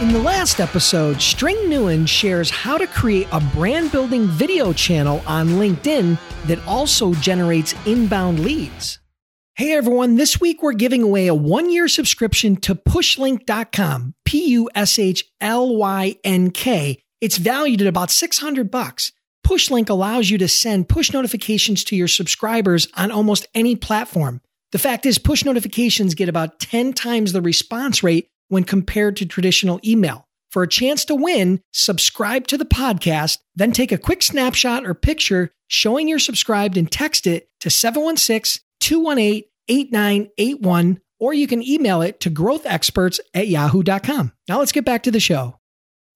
In the last episode, String Nguyen shares how to create a brand building video channel on LinkedIn that also generates inbound leads. Hey everyone, this week we're giving away a one year subscription to pushlynk.com, P U S H L Y N K. It's valued at about 600 bucks. Pushlynk allows you to send push notifications to your subscribers on almost any platform. The fact is, push notifications get about 10 times the response rate when compared to traditional email. For a chance to win, subscribe to the podcast, then take a quick snapshot or picture showing you're subscribed and text it to 716 218 8981, or you can email it to growthexperts at yahoo.com. Now let's get back to the show.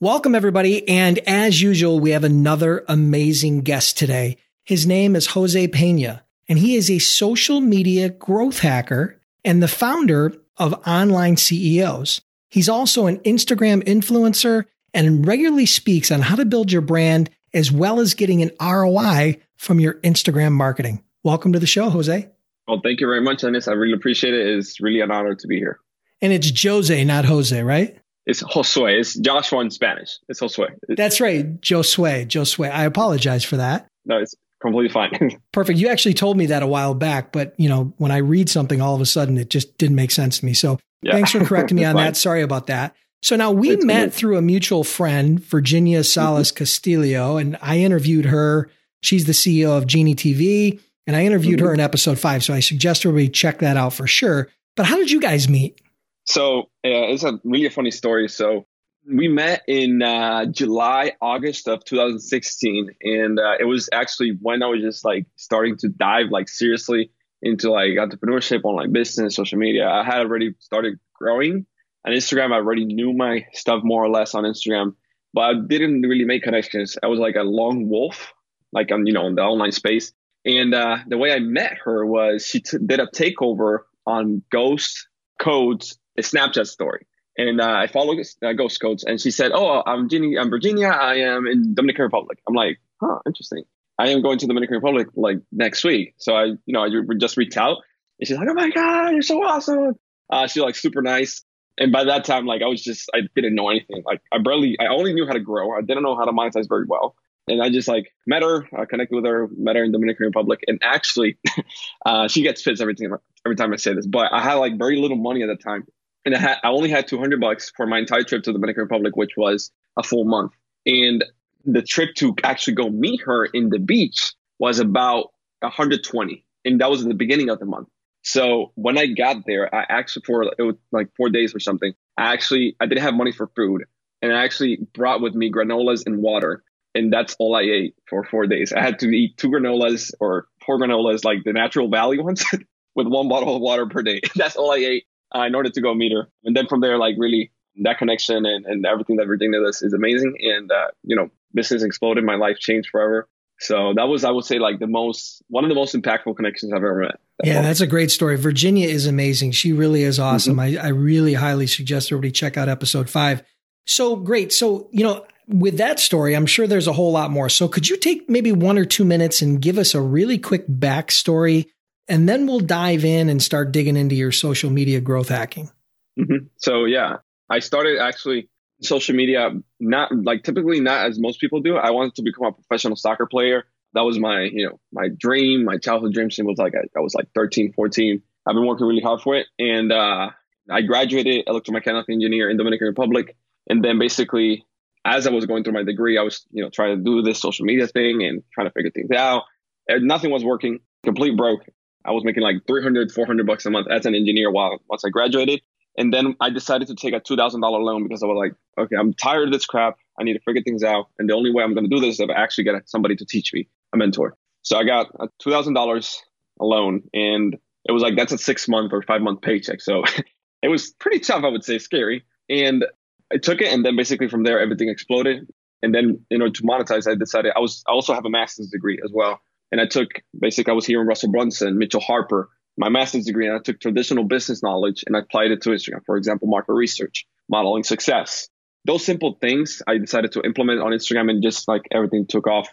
Welcome, everybody. And as usual, we have another amazing guest today. His name is Jose Pena, and he is a social media growth hacker and the founder of Online CEOs. He's also an Instagram influencer and regularly speaks on how to build your brand as well as getting an ROI from your Instagram marketing. Welcome to the show, Jose. Well, thank you very much, Dennis. I really appreciate it. It's really an honor to be here. And it's Jose, not Jose, right? It's Josue. It's Joshua in Spanish. It's Josue. That's right. Josue. Josue. I apologize for that. No, it's completely fine. Perfect. You actually told me that a while back, but you know, when I read something, all of a sudden it just didn't make sense to me. So yeah. thanks for correcting me on that. Sorry about that. So now we it's met through a mutual friend, Virginia Salas mm-hmm. Castillo, and I interviewed her. She's the CEO of Genie TV, and I interviewed mm-hmm. her in episode five. So I suggest everybody check that out for sure. But how did you guys meet? So yeah, it's a really funny story. So we met in uh, July, August of 2016, and uh, it was actually when I was just like starting to dive like seriously into like entrepreneurship, online business, social media. I had already started growing on Instagram. I already knew my stuff more or less on Instagram, but I didn't really make connections. I was like a lone wolf, like on you know in the online space. And uh, the way I met her was she t- did a takeover on Ghost Codes, a Snapchat story and uh, I follow uh, Ghost Codes, and she said, "Oh, I'm Ginny, I'm Virginia. I am in Dominican Republic." I'm like, "Huh, interesting. I am going to Dominican Republic like next week." So I, you know, I just reached out, and she's like, "Oh my god, you're so awesome!" Uh, she's like super nice, and by that time, like I was just, I didn't know anything. Like I barely, I only knew how to grow. I didn't know how to monetize very well. And I just like met her, uh, connected with her, met her in Dominican Republic, and actually, uh, she gets pissed every time every time I say this. But I had like very little money at the time, and I, had, I only had 200 bucks for my entire trip to the Dominican Republic, which was a full month. And the trip to actually go meet her in the beach was about 120, and that was in the beginning of the month. So when I got there, I actually for it was like four days or something. I actually I didn't have money for food, and I actually brought with me granolas and water, and that's all I ate for four days. I had to eat two granolas or four granolas, like the Natural Valley ones, with one bottle of water per day. That's all I ate uh, in order to go meet her. And then from there, like really that connection and, and everything that Virginia does is amazing. And, uh, you know, business exploded. My life changed forever. So that was, I would say, like the most, one of the most impactful connections I've ever met. That's yeah, that's a great story. Virginia is amazing. She really is awesome. Mm-hmm. I, I really highly suggest everybody check out episode five. So great. So, you know, with that story, I'm sure there's a whole lot more. So could you take maybe one or two minutes and give us a really quick backstory and then we'll dive in and start digging into your social media growth hacking. Mm-hmm. So yeah, I started actually social media not like typically not as most people do. I wanted to become a professional soccer player. That was my you know my dream, my childhood dream. Since was like I, I was like 13, 14. I've been working really hard for it, and uh, I graduated electromechanical engineer in Dominican Republic, and then basically as I was going through my degree, I was you know trying to do this social media thing and trying to figure things out. And nothing was working, complete broke. I was making like 300, 400 bucks a month as an engineer while once I graduated. And then I decided to take a $2,000 loan because I was like, okay, I'm tired of this crap. I need to figure things out. And the only way I'm going to do this is if I actually get somebody to teach me, a mentor. So I got a $2,000 a loan and it was like, that's a six month or five month paycheck. So it was pretty tough, I would say, scary. And I took it. And then basically from there, everything exploded. And then, you know, to monetize, I decided I was I also have a master's degree as well. And I took basically I was here in Russell Brunson, Mitchell Harper, my master's degree, and I took traditional business knowledge and applied it to Instagram. For example, market research, modeling success. Those simple things I decided to implement on Instagram and just like everything took off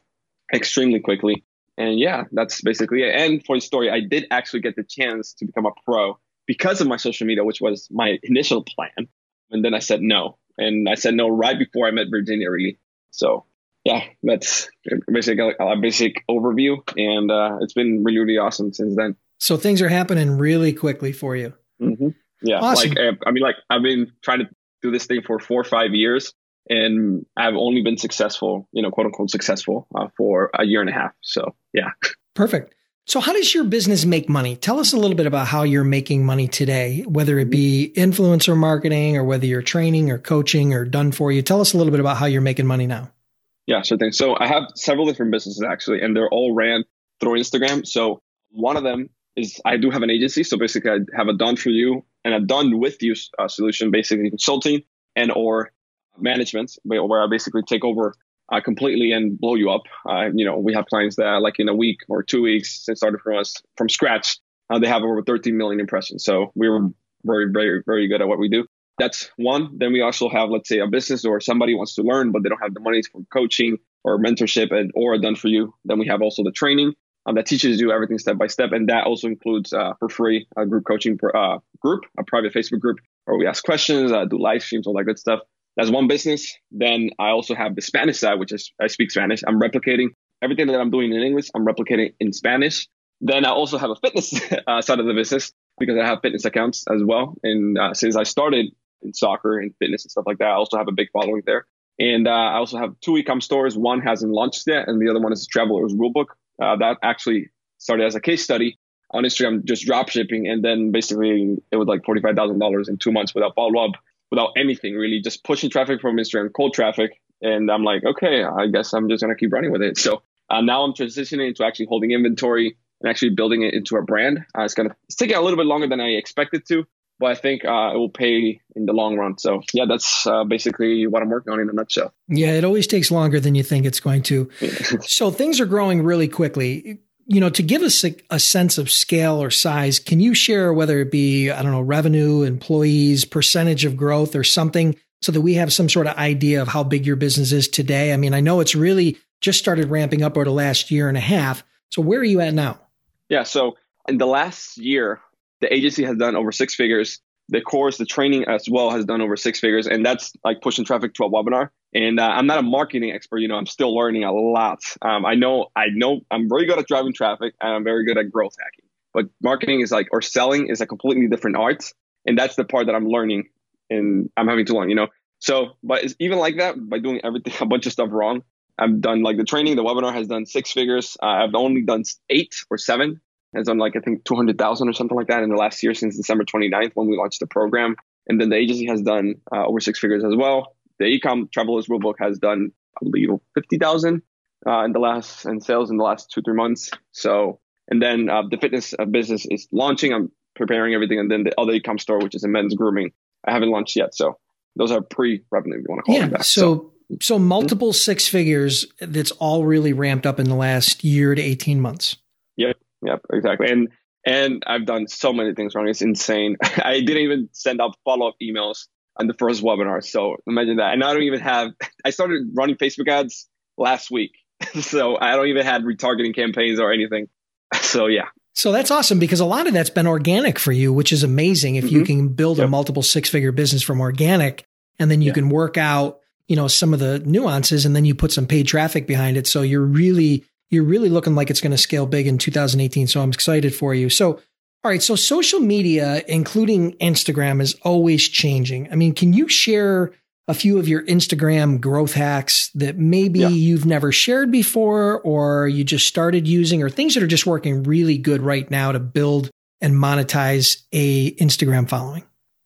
extremely quickly. And yeah, that's basically it. And for the story, I did actually get the chance to become a pro because of my social media, which was my initial plan. And then I said no. And I said no right before I met Virginia, really. So yeah, that's basically a, basic overview. And uh, it's been really, really awesome since then. So things are happening really quickly for you. Mm-hmm. Yeah. Awesome. Like, I mean, like I've been trying to do this thing for four or five years and I've only been successful, you know, quote unquote successful uh, for a year and a half. So yeah. Perfect. So, how does your business make money? Tell us a little bit about how you're making money today, whether it be influencer marketing or whether you're training or coaching or done for you. Tell us a little bit about how you're making money now. Yeah, sure thing. So, I have several different businesses actually, and they're all ran through Instagram. So, one of them is I do have an agency. So, basically, I have a done for you and a done with you uh, solution, basically consulting and or management, where I basically take over uh, completely and blow you up. Uh, you know, we have clients that like in a week or two weeks since started from us from scratch, uh, they have over 13 million impressions. So we're very, very, very good at what we do. That's one. Then we also have, let's say, a business or somebody wants to learn, but they don't have the money for coaching or mentorship and or done for you. Then we have also the training um, that teaches you everything step by step, and that also includes uh, for free a group coaching uh, group, a private Facebook group where we ask questions, uh, do live streams, all that good stuff. That's one business. Then I also have the Spanish side, which is I speak Spanish. I'm replicating everything that I'm doing in English. I'm replicating in Spanish. Then I also have a fitness uh, side of the business because I have fitness accounts as well. And uh, since I started in soccer and fitness and stuff like that, I also have a big following there. And uh, I also have two e-com stores. One hasn't launched yet, and the other one is Traveler's Rulebook. Uh, that actually started as a case study on Instagram, just drop shipping, and then basically it was like forty-five thousand dollars in two months without follow-up without anything really, just pushing traffic from Instagram, cold traffic. And I'm like, okay, I guess I'm just going to keep running with it. So uh, now I'm transitioning into actually holding inventory and actually building it into a brand. Uh, it's going to it's taking a little bit longer than I expected to, but I think uh, it will pay in the long run. So yeah, that's uh, basically what I'm working on in a nutshell. Yeah, it always takes longer than you think it's going to. so things are growing really quickly you know, to give us a, a, sense of scale or size, can you share whether it be, I don't know, revenue, employees, percentage of growth or something so that we have some sort of idea of how big your business is today? I mean, I know it's really just started ramping up over the last year and a half. So where are you at now? Yeah. So in the last year, the agency has done over six figures. The course, the training as well has done over six figures. And that's like pushing traffic to a webinar. And uh, I'm not a marketing expert, you know, I'm still learning a lot. Um, I know, I know I'm very good at driving traffic and I'm very good at growth hacking. But marketing is like, or selling is a completely different art. And that's the part that I'm learning and I'm having to learn, you know. So, but it's even like that, by doing everything, a bunch of stuff wrong, I've done like the training, the webinar has done six figures. Uh, I've only done eight or seven. Has done like, I think 200,000 or something like that in the last year since December 29th when we launched the program. And then the agency has done uh, over six figures as well the ecom travelers rulebook has done I believe fifty thousand uh, in the last in sales in the last two three months. So and then uh, the fitness uh, business is launching. I'm preparing everything, and then the other ecom store, which is a men's grooming, I haven't launched yet. So those are pre-revenue. If you want to call yeah, that. So. so so multiple six figures that's all really ramped up in the last year to 18 months. Yep. Yep. Exactly. And and I've done so many things wrong. It's insane. I didn't even send out follow up emails on the first webinar. So imagine that. And I don't even have, I started running Facebook ads last week. so I don't even have retargeting campaigns or anything. So yeah. So that's awesome because a lot of that's been organic for you, which is amazing. If mm-hmm. you can build yep. a multiple six figure business from organic and then you yeah. can work out, you know, some of the nuances and then you put some paid traffic behind it. So you're really, you're really looking like it's going to scale big in 2018. So I'm excited for you. So all right. So social media, including Instagram, is always changing. I mean, can you share a few of your Instagram growth hacks that maybe yeah. you've never shared before or you just started using or things that are just working really good right now to build and monetize a Instagram following?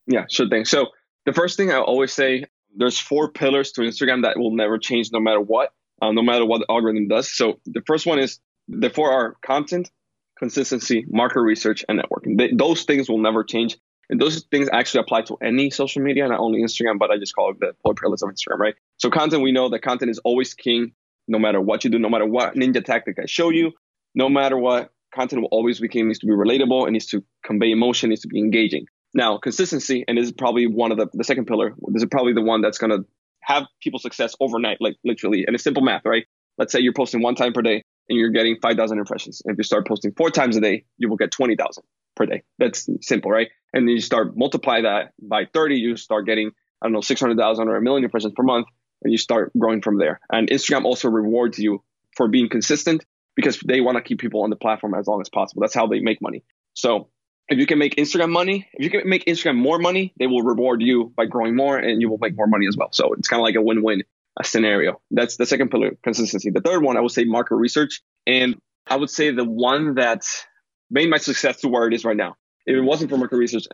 Yeah, sure thing. So the first thing I always say, there's four pillars to Instagram that will never change no matter what, uh, no matter what the algorithm does. So the first one is the four are content, consistency, market research, and networking. They, those things will never change. And those things actually apply to any social media, not only Instagram, but I just call it the polar pillars of Instagram, right? So content, we know that content is always king, no matter what you do, no matter what ninja tactic I show you, no matter what, content will always be king, needs to be relatable, it needs to convey emotion, needs to be engaging. Now, consistency, and this is probably one of the, the second pillar, this is probably the one that's to have people success overnight, like literally. And it's simple math, right? Let's say you're posting one time per day and you're getting 5,000 impressions. And if you start posting four times a day, you will get 20,000 per day. That's simple, right? And then you start multiply that by 30, you start getting, I don't know, 600,000 or a million impressions per month, and you start growing from there. And Instagram also rewards you for being consistent because they want to keep people on the platform as long as possible. That's how they make money. So if you can make Instagram money, if you can make Instagram more money, they will reward you by growing more and you will make more money as well. So it's kind of like a win-win scenario. That's the second pillar, consistency. The third one, I would say market research. And I would say the one that made my success to where it is right now. If it wasn't for market research,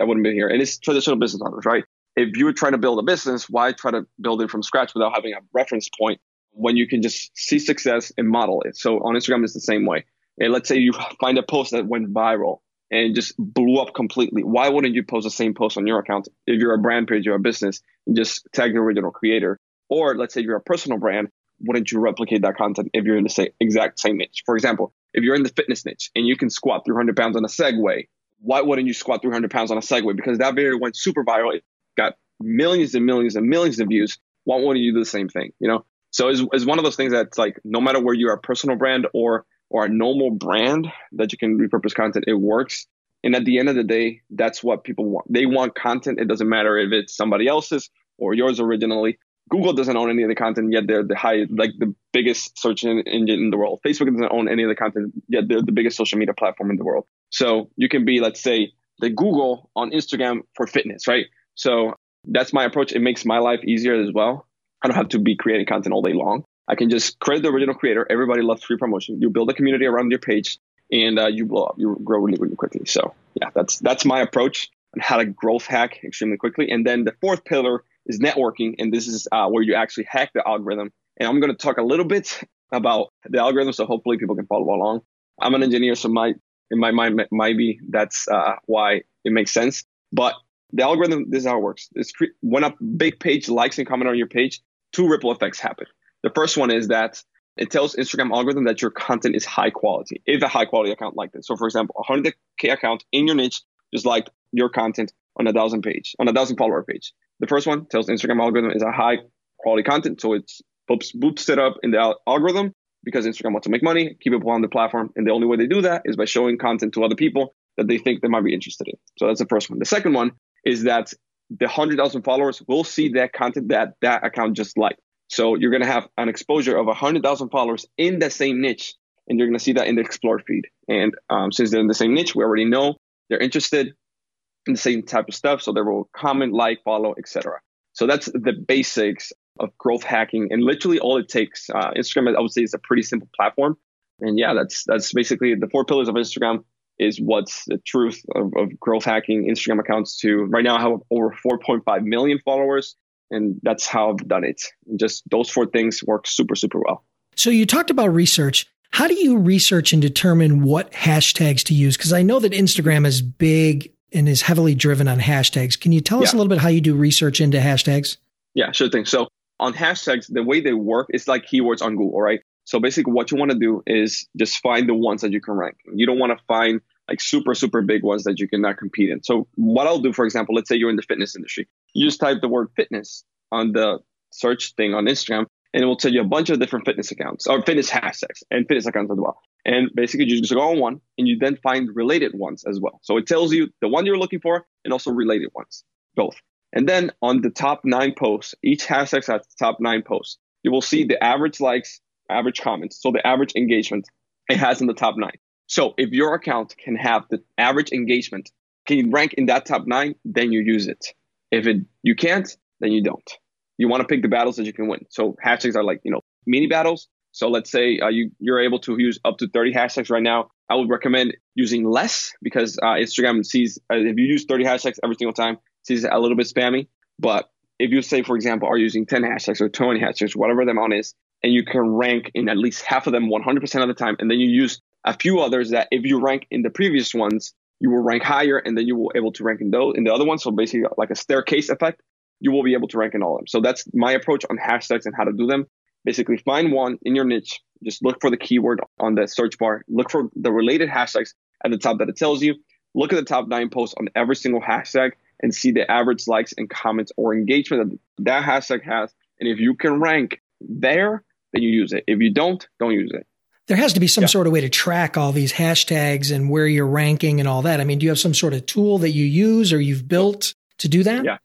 I wouldn't be here. And it's traditional business owners, right? If you're trying to build a business, why try to build it from scratch without having a reference point when you can just see success and model it? So on Instagram, it's the same way. And let's say you find a post that went viral and just blew up completely. Why wouldn't you post the same post on your account if you're a brand page or a business and just tag the original creator? Or let's say you're a personal brand, wouldn't you replicate that content if you're in the same exact same niche? For example, if you're in the fitness niche and you can squat 300 pounds on a Segway, why wouldn't you squat 300 pounds on a Segway? Because that video went super viral, it got millions and millions and millions of views. Why wouldn't you do the same thing? You know, so it's, it's one of those things that's like no matter where you're a personal brand or or a normal brand that you can repurpose content, it works. And at the end of the day, that's what people want. They want content. It doesn't matter if it's somebody else's or yours originally. Google doesn't own any of the content yet they're the high, like the biggest search engine in the world. Facebook doesn't own any of the content yet they're the biggest social media platform in the world. So you can be, let's say, the Google on Instagram for fitness, right? So that's my approach. It makes my life easier as well. I don't have to be creating content all day long. I can just credit the original creator. Everybody loves free promotion. You build a community around your page, and uh, you blow up. You grow really, really quickly. So yeah, that's that's my approach on how to growth hack extremely quickly. And then the fourth pillar is networking, and this is uh, where you actually hack the algorithm. And I'm going to talk a little bit about the algorithm, so hopefully people can follow along. I'm an engineer, so my in my mind maybe that's uh, why it makes sense. But the algorithm, this is how it works. It's cre- when a big page likes and comment on your page, two ripple effects happen. The first one is that it tells Instagram algorithm that your content is high quality. If a high quality account like this. So for example, a 100k account in your niche just like your content on a thousand page, on a thousand follower page. The first one tells Instagram algorithm is a high quality content, so it's boops, it up in the algorithm because Instagram wants to make money, keep people on the platform, and the only way they do that is by showing content to other people that they think they might be interested in. So that's the first one. The second one is that the 100,000 followers will see that content that that account just liked. So you're going to have an exposure of 100,000 followers in the same niche, and you're going to see that in the Explore feed. And um, since they're in the same niche, we already know they're interested in the same type of stuff. So they will comment, like, follow, etc. So that's the basics of growth hacking, and literally all it takes. Uh, Instagram, I would say, is a pretty simple platform, and yeah, that's that's basically the four pillars of Instagram. Is what's the truth of, of growth hacking Instagram accounts to right now I have over 4.5 million followers, and that's how I've done it. And just those four things work super super well. So you talked about research. How do you research and determine what hashtags to use? Because I know that Instagram is big and is heavily driven on hashtags. Can you tell us a little bit how you do research into hashtags? Yeah, sure thing. So on hashtags, the way they work is like keywords on Google, right? So basically what you want to do is just find the ones that you can rank. You don't want to find like super, super big ones that you cannot compete in. So what I'll do, for example, let's say you're in the fitness industry. You just type the word fitness on the search thing on Instagram and it will tell you a bunch of different fitness accounts or fitness hashtags and fitness accounts as well. And basically, you just go on one and you then find related ones as well. So it tells you the one you're looking for and also related ones, both. And then on the top nine posts, each hashtag has the top nine posts. You will see the average likes, average comments. So the average engagement it has in the top nine. So if your account can have the average engagement, can rank in that top nine, then you use it. If it you can't, then you don't. You want to pick the battles that you can win. So hashtags are like, you know, mini battles. So let's say uh, you, you're able to use up to 30 hashtags right now. I would recommend using less because uh, Instagram sees, uh, if you use 30 hashtags every single time, sees a little bit spammy. But if you say, for example, are using 10 hashtags or 20 hashtags, whatever the amount is, and you can rank in at least half of them 100% of the time, and then you use a few others that if you rank in the previous ones, you will rank higher and then you will able to rank in those in the other ones. So basically like a staircase effect, you will be able to rank in all of them. So that's my approach on hashtags and how to do them. Basically find one in your niche, just look for the keyword on the search bar, look for the related hashtags at the top that it tells you, look at the top nine posts on every single hashtag and see the average likes and comments or engagement that that hashtag has. And if you can rank there, then you use it. If you don't, don't use it. There has to be some yeah. sort of way to track all these hashtags and where you're ranking and all that. I mean, do you have some sort of tool that you use or you've built to do that? Yeah.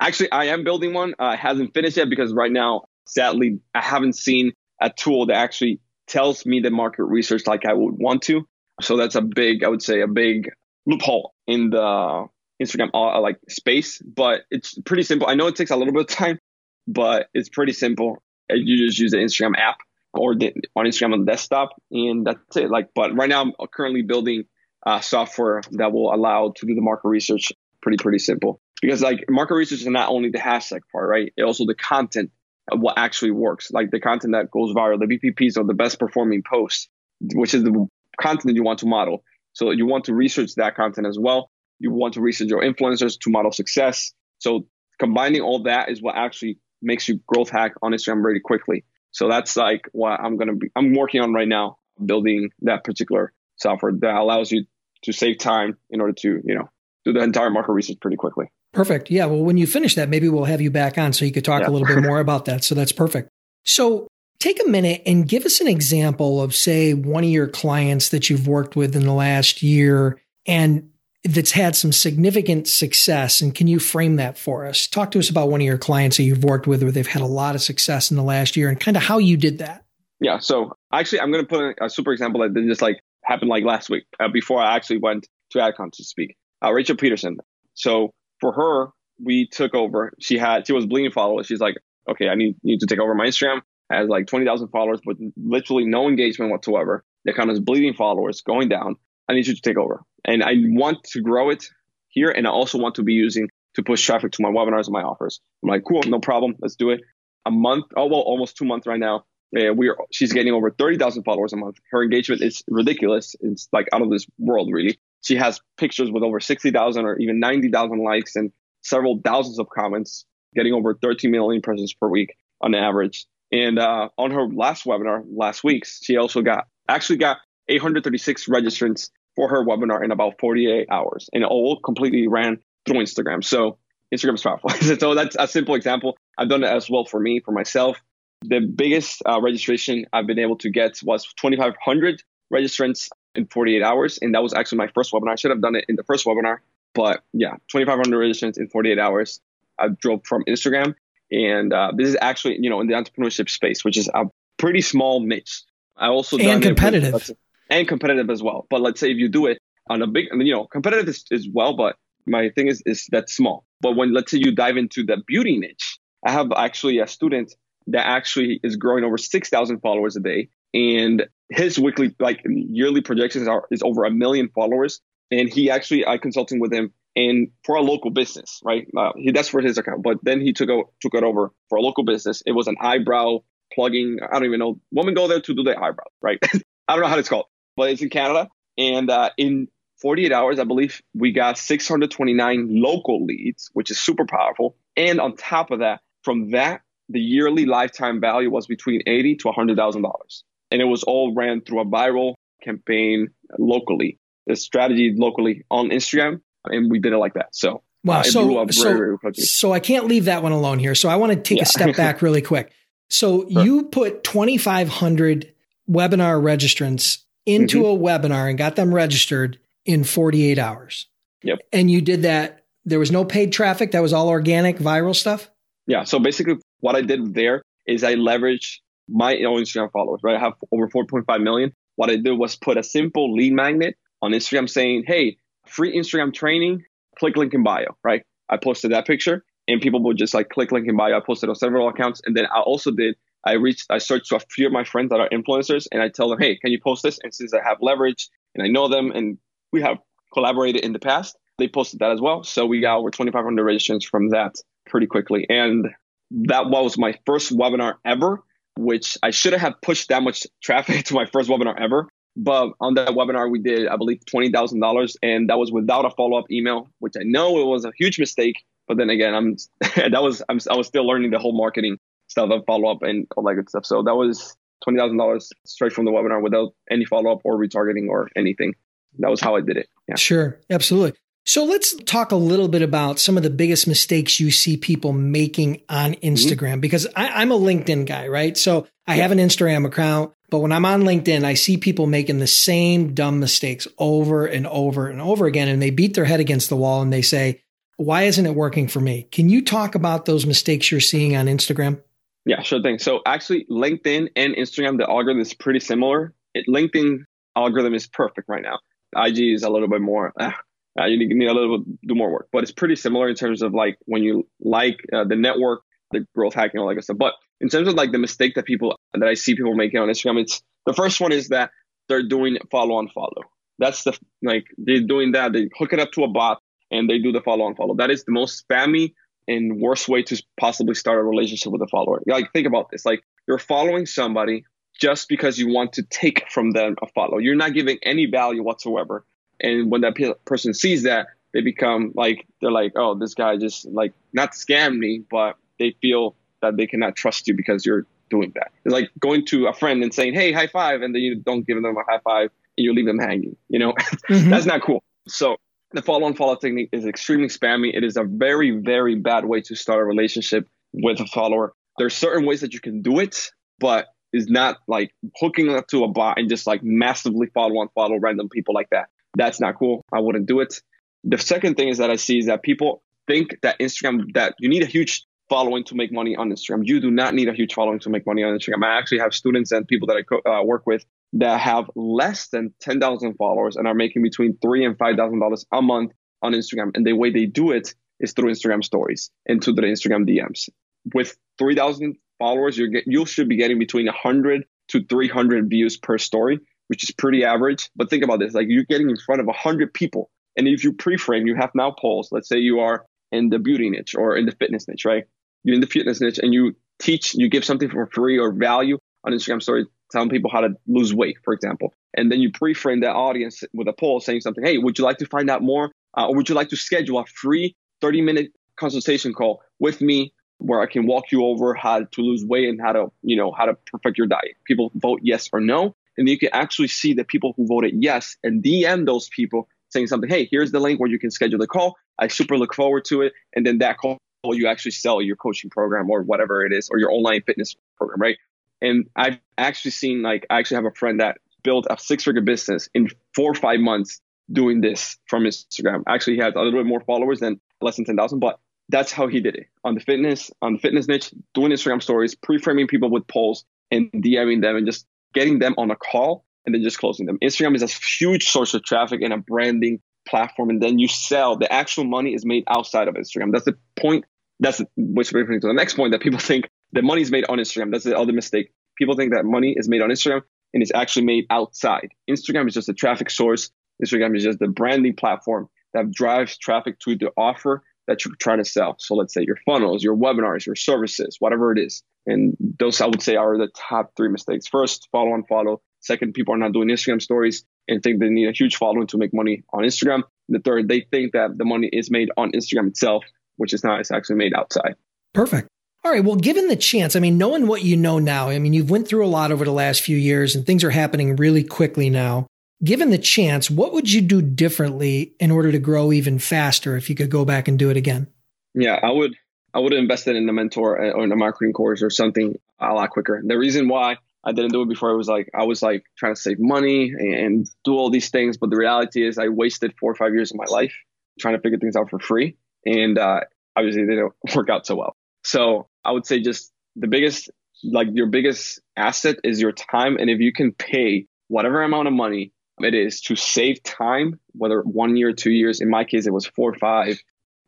Actually, I am building one. Uh, hasn't finished yet because right now, sadly, I haven't seen a tool that actually tells me the market research like I would want to. So that's a big, I would say, a big loophole in the Instagram uh, like space. But it's pretty simple. I know it takes a little bit of time, but it's pretty simple. You just use the Instagram app or the, on Instagram on the desktop, and that's it. Like, but right now I'm currently building uh, software that will allow to do the market research. Pretty pretty simple because like market research is not only the hashtag part, right? It also the content of what actually works, like the content that goes viral, the VPPs are the best performing posts, which is the content that you want to model. So you want to research that content as well. You want to research your influencers to model success. So combining all that is what actually makes you growth hack on Instagram really quickly. So that's like what I'm going to be, I'm working on right now, building that particular software that allows you to save time in order to, you know, do the entire market research pretty quickly. Perfect. Yeah. Well, when you finish that, maybe we'll have you back on so you could talk yeah. a little bit more about that. So that's perfect. So take a minute and give us an example of, say, one of your clients that you've worked with in the last year and that's had some significant success. And can you frame that for us? Talk to us about one of your clients that you've worked with where they've had a lot of success in the last year and kind of how you did that. Yeah. So actually, I'm going to put a super example that just like happened like last week uh, before I actually went to AdCon to speak. Uh, Rachel Pedersen. So for her, we took over. She had, she was bleeding followers. She's like, okay, I need, need to take over my Instagram. has like 20,000 followers, but literally no engagement whatsoever. The account is bleeding followers going down. I need you to take over. And I want to grow it here. And I also want to be using to push traffic to my webinars and my offers. I'm like, cool, no problem. Let's do it. A month, oh, well, almost two months right now. Uh, we are, she's getting over 30,000 followers a month. Her engagement is ridiculous. It's like out of this world, really. She has pictures with over 60,000 or even 90,000 likes and several thousands of comments, getting over 13 million impressions per week on average. And uh, on her last webinar last week, she also got actually got 836 registrants for her webinar in about 48 hours and it all completely ran through Instagram. So Instagram is powerful. so that's a simple example. I've done it as well for me, for myself. The biggest uh, registration I've been able to get was 2,500 registrants in 48 hours. And that was actually my first webinar. I should have done it in the first webinar. But yeah, 2,500 registrants in 48 hours. I drove from Instagram. And uh, this is actually, you know, in the entrepreneurship space, which is a pretty small niche. I also and competitive. With, and competitive as well. But let's say if you do it on a big, I mean, you know, competitive is, is well, but my thing is is that small. But when let's say you dive into the beauty niche, I have actually a student that actually is growing over six thousand followers a day, and his weekly like yearly projections are is over a million followers. And he actually I consulting with him and for a local business, right? Uh, he that's for his account, but then he took a, took it over for a local business. It was an eyebrow plugging. I don't even know. Women go there to do their eyebrows, right? I don't know how it's called but it's in Canada. And uh, in 48 hours, I believe we got 629 local leads, which is super powerful. And on top of that, from that, the yearly lifetime value was between 80 to 100 thousand dollars, and it was all ran through a viral campaign locally. The strategy locally on Instagram, and we did it like that. So wow, uh, so so, very, very so I can't leave that one alone here. So I want to take yeah. a step back really quick. So sure. you put 2,500 webinar registrants into mm-hmm. a webinar and got them registered in 48 hours. Yep. And you did that. There was no paid traffic. That was all organic, viral stuff. Yeah. So basically, what I did there is I leveraged my own Instagram followers. Right. I have over 4.5 million. What I did was put a simple lead magnet on Instagram saying, "Hey, free Instagram training. Click link in bio." Right. I posted that picture, and people would just like click link in bio. I posted on several accounts, and then I also did I reached, I searched to a few of my friends that are influencers and I tell them, hey, can you post this? And since I have leverage and I know them and we have collaborated in the past, they posted that as well. So we got over 2,500 registrations from that pretty quickly. And that was my first webinar ever, which I shouldn't have pushed that much traffic to my first webinar ever. But on that webinar, we did, I believe, $20,000. And that was without a follow up email, which I know it was a huge mistake. But then again, I'm that was I'm, I was still learning the whole marketing stuff of follow up and all that good stuff. So that was twenty thousand dollars straight from the webinar without any follow up or retargeting or anything. That was how I did it. Yeah. Sure, absolutely. So let's talk a little bit about some of the biggest mistakes you see people making on mm-hmm. Instagram mm-hmm. because I, am a LinkedIn guy, right? So I yeah. have an Instagram account, but when I'm on LinkedIn, I see people making the same dumb mistakes over and over and over again, and they beat their head against the wall and they say, why isn't it working for me? Can you talk about those mistakes you're seeing on Instagram? Yeah, sure thing. So actually, LinkedIn and Instagram, the algorithm is pretty similar. It, LinkedIn algorithm is perfect right now. IG is a little bit more. Uh, uh, you need, need, a little bit do more work, but it's pretty similar in terms of like when you like uh, the network, the growth hacking, all that stuff. But in terms of like the mistake that people that I see people making on Instagram, it's the first one is that they're doing follow on follow. That's the like they're doing that. They hook it up to a bot and they do the follow on follow. That is the most spammy and worst way to possibly start a relationship with a follower. Like think about this. Like you're following somebody just because you want to take from them a follow. You're not giving any value whatsoever. And when that pe- person sees that, they become like they're like, oh, this guy just like not scam me, but they feel that they cannot trust you because you're doing that. It's like going to a friend and saying, hey, high five, and then you don't give them a high five and you leave them hanging. You know, mm-hmm. that's not cool. So the follow on follow technique is extremely spammy. It is a very, very bad way to start a relationship with a follower. There's certain ways that you can do it, but is not like hooking up to a bot and just like massively follow on follow random people like that. That's not cool. I wouldn't do it. The second thing is that I see is that people think that Instagram that you need a huge following to make money on Instagram. You do not need a huge following to make money on Instagram. I actually have students and people that I co- uh, work with that have less than 10,000 followers and are making between three and five thousand dollars a month on Instagram. And the way they do it is through Instagram stories and to the Instagram DMs. With 3,000 followers, you get you should be getting between 100 to 300 views per story, which is pretty average. But think about this: like you're getting in front of 100 people, and if you pre-frame, you have now polls. Let's say you are in the beauty niche or in the fitness niche, right? You're in the fitness niche, and you teach, you give something for free or value on Instagram story telling people how to lose weight, for example. And then you pre-frame that audience with a poll saying something, hey, would you like to find out more? Uh, or would you like to schedule a free 30 minute consultation call with me where I can walk you over how to lose weight and how to, you know, how to perfect your diet. People vote yes or no. And you can actually see the people who voted yes and DM those people saying something, hey, here's the link where you can schedule the call. I super look forward to it. And then that call you actually sell your coaching program or whatever it is, or your online fitness program, right? And I've actually seen like I actually have a friend that built a six figure business in four or five months doing this from Instagram. Actually, he has a little bit more followers than less than 10,000, but that's how he did it on the fitness, on the fitness niche, doing Instagram stories, pre-framing people with polls and DMing them and just getting them on a call and then just closing them. Instagram is a huge source of traffic and a branding platform. And then you sell the actual money is made outside of Instagram. That's the point. That's which brings me to the next point that people think the money is made on Instagram. That's the other mistake. People think that money is made on Instagram and it's actually made outside. Instagram is just a traffic source. Instagram is just the branding platform that drives traffic to the offer that you're trying to sell. So let's say your funnels, your webinars, your services, whatever it is. And those I would say are the top three mistakes. First, follow on follow. Second, people are not doing Instagram stories and think they need a huge following to make money on Instagram. The third, they think that the money is made on Instagram itself, which is not. It's actually made outside. Perfect. All right. Well, given the chance, I mean, knowing what you know now, I mean, you've went through a lot over the last few years and things are happening really quickly now. Given the chance, what would you do differently in order to grow even faster if you could go back and do it again? Yeah, I would. I would have invested in a mentor or in a marketing course or something a lot quicker. The reason why I didn't do it before was like I was like trying to save money and do all these things, but the reality is I wasted four or five years of my life trying to figure things out for free, and uh, obviously they didn't work out so well. So I would say just the biggest, like your biggest asset is your time. And if you can pay whatever amount of money it is to save time, whether one year, two years, in my case, it was four or five,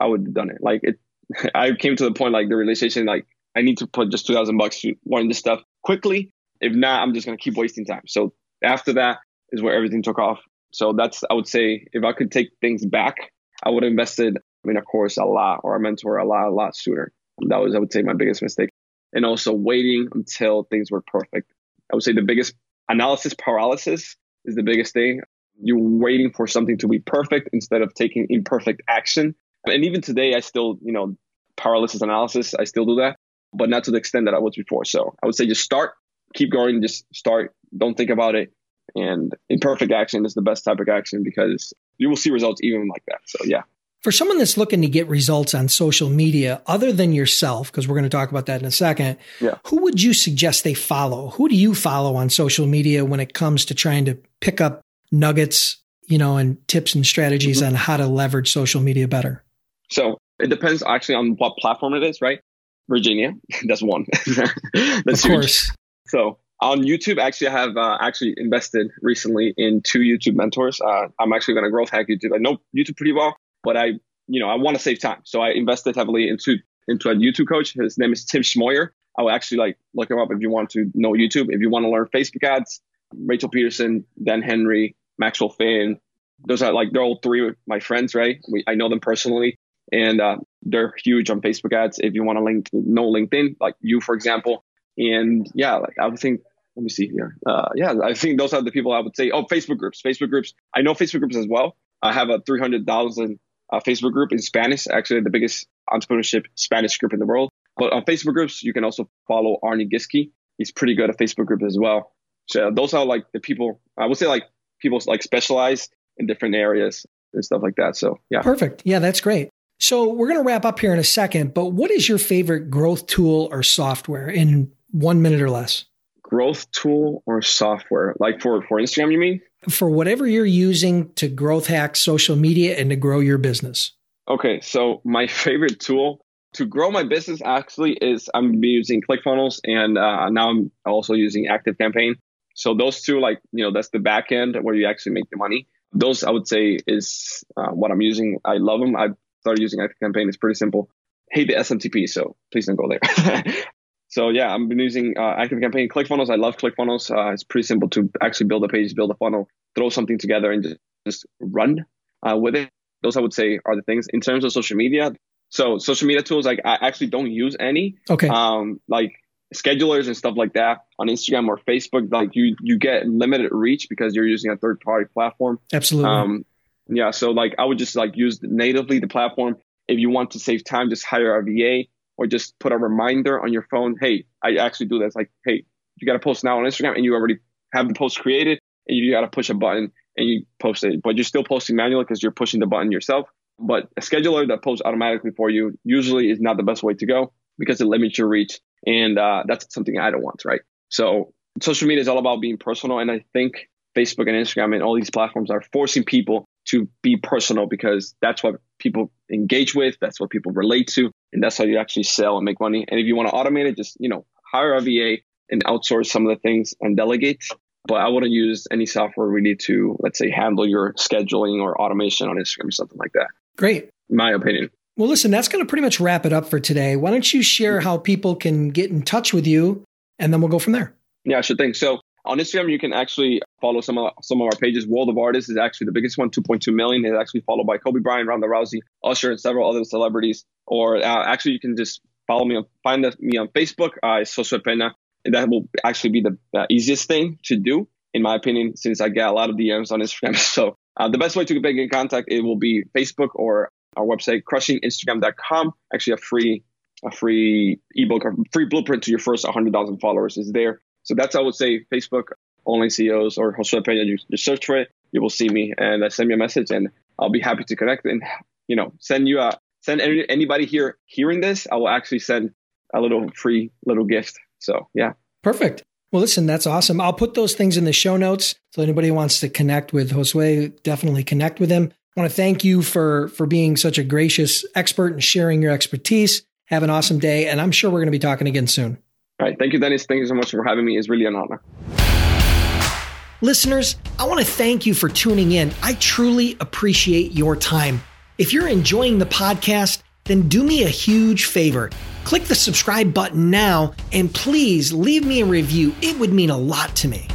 I would have done it. Like it, I came to the point, like the realization, like I need to put just 2000 bucks to learn this stuff quickly. If not, I'm just going to keep wasting time. So after that is where everything took off. So that's, I would say, if I could take things back, I would have invested in a course a lot or a mentor a lot, a lot sooner. That was, I would say, my biggest mistake. And also waiting until things were perfect. I would say the biggest analysis paralysis is the biggest thing. You're waiting for something to be perfect instead of taking imperfect action. And even today, I still, you know, paralysis analysis, I still do that, but not to the extent that I was before. So I would say just start, keep going, just start. Don't think about it. And imperfect action is the best type of action because you will see results even like that. So yeah. For someone that's looking to get results on social media, other than yourself, because we're going to talk about that in a second, yeah. who would you suggest they follow? Who do you follow on social media when it comes to trying to pick up nuggets, you know, and tips and strategies mm-hmm. on how to leverage social media better? So it depends actually on what platform it is, right? Virginia, that's one. that's of course. Huge. So on YouTube, actually, I have uh, actually invested recently in two YouTube mentors. Uh, I'm actually going to growth hack YouTube. I know YouTube pretty well, but I, you know, I want to save time. So I invested heavily into, into a YouTube coach. His name is Tim Schmoyer. I will actually like look him up if you want to know YouTube. If you want to learn Facebook ads, Rachel Pedersen, Dan Henry, Maxwell Finn. Those are like, they're all three of my friends, right? We, I know them personally and uh, they're huge on Facebook ads. If you want to link, know LinkedIn, like you, for example. And yeah, like I would think, let me see here. Uh, yeah, I think those are the people I would say. Oh, Facebook groups, Facebook groups. I know Facebook groups as well. I have a 300,000 uh, Facebook group in Spanish, actually the biggest entrepreneurship Spanish group in the world. But on Facebook groups, you can also follow Arnie Giske. He's pretty good at Facebook group as well. So those are like the people, I would say like people like specialize in different areas and stuff like that. So yeah. Perfect. Yeah, that's great. So we're going to wrap up here in a second, but what is your favorite growth tool or software in one minute or less? Growth tool or software, like for, for Instagram, you mean? For whatever you're using to growth hack social media and to grow your business. Okay. So my favorite tool to grow my business actually is I'm using ClickFunnels and uh, now I'm also using Active Campaign. So those two, like, you know, that's the back end where you actually make the money. Those I would say is uh, what I'm using. I love them. I started using Active Campaign. It's pretty simple. Hate the SMTP, so please don't go there. so yeah, I've been using uh, Active Campaign, ClickFunnels. I love ClickFunnels. Uh, it's pretty simple to actually build a page, build a funnel, throw something together, and just, just run uh, with it. Those I would say are the things in terms of social media. So social media tools, like I actually don't use any. Okay. Um, like schedulers and stuff like that on Instagram or Facebook, like you you get limited reach because you're using a third party platform. Absolutely. Um, yeah. So like I would just like use natively the platform. If you want to save time, just hire a VA or just put a reminder on your phone. Hey, I actually do this. Like, hey, you got to post now on Instagram and you already have the post created and you got to push a button and you post it, but you're still posting manually because you're pushing the button yourself. But a scheduler that posts automatically for you usually is not the best way to go because it limits your reach. And uh, that's something I don't want, right? So social media is all about being personal. And I think Facebook and Instagram and all these platforms are forcing people to be personal because that's what people engage with. That's what people relate to. And that's how you actually sell and make money. And if you want to automate it, just, you know, hire a VA and outsource some of the things and delegate. But I wouldn't use any software really to, let's say, handle your scheduling or automation on Instagram or something like that. Great. My opinion. Well, listen, that's going to pretty much wrap it up for today. Why don't you share mm-hmm. how people can get in touch with you and then we'll go from there. Yeah, sure thing. So on Instagram, you can actually follow some of some of our pages. World of Artists is actually the biggest one, 2.2 million. It's actually followed by Kobe Bryant, Ronda Rousey, Usher, and several other celebrities. Or uh, actually, you can just follow me on find me on Facebook. Uh, it's Pena, and that will actually be the, the, easiest thing to do, in my opinion, since I get a lot of DMs on Instagram. So uh, the best way to get in contact it will be Facebook or our website, crushinginstagram.com. Actually, a free a free ebook, a free blueprint to your first 100,000 followers is there. So that's I would say Facebook online CEOs or Josue Pena. You, you search for it, you will see me and uh, send me a message, and I'll be happy to connect and you know send you a send any, anybody here hearing this. I will actually send a little free little gift. So yeah, perfect. Well, listen, that's awesome. I'll put those things in the show notes. So anybody wants to connect with Josue, definitely connect with him. I want to thank you for for being such a gracious expert and sharing your expertise. Have an awesome day, and I'm sure we're going to be talking again soon. All right. Thank you, Dennis. Thank you so much for having me. It's really an honor. Listeners, I want to thank you for tuning in. I truly appreciate your time. If you're enjoying the podcast, then do me a huge favor. Click the subscribe button now and please leave me a review. It would mean a lot to me.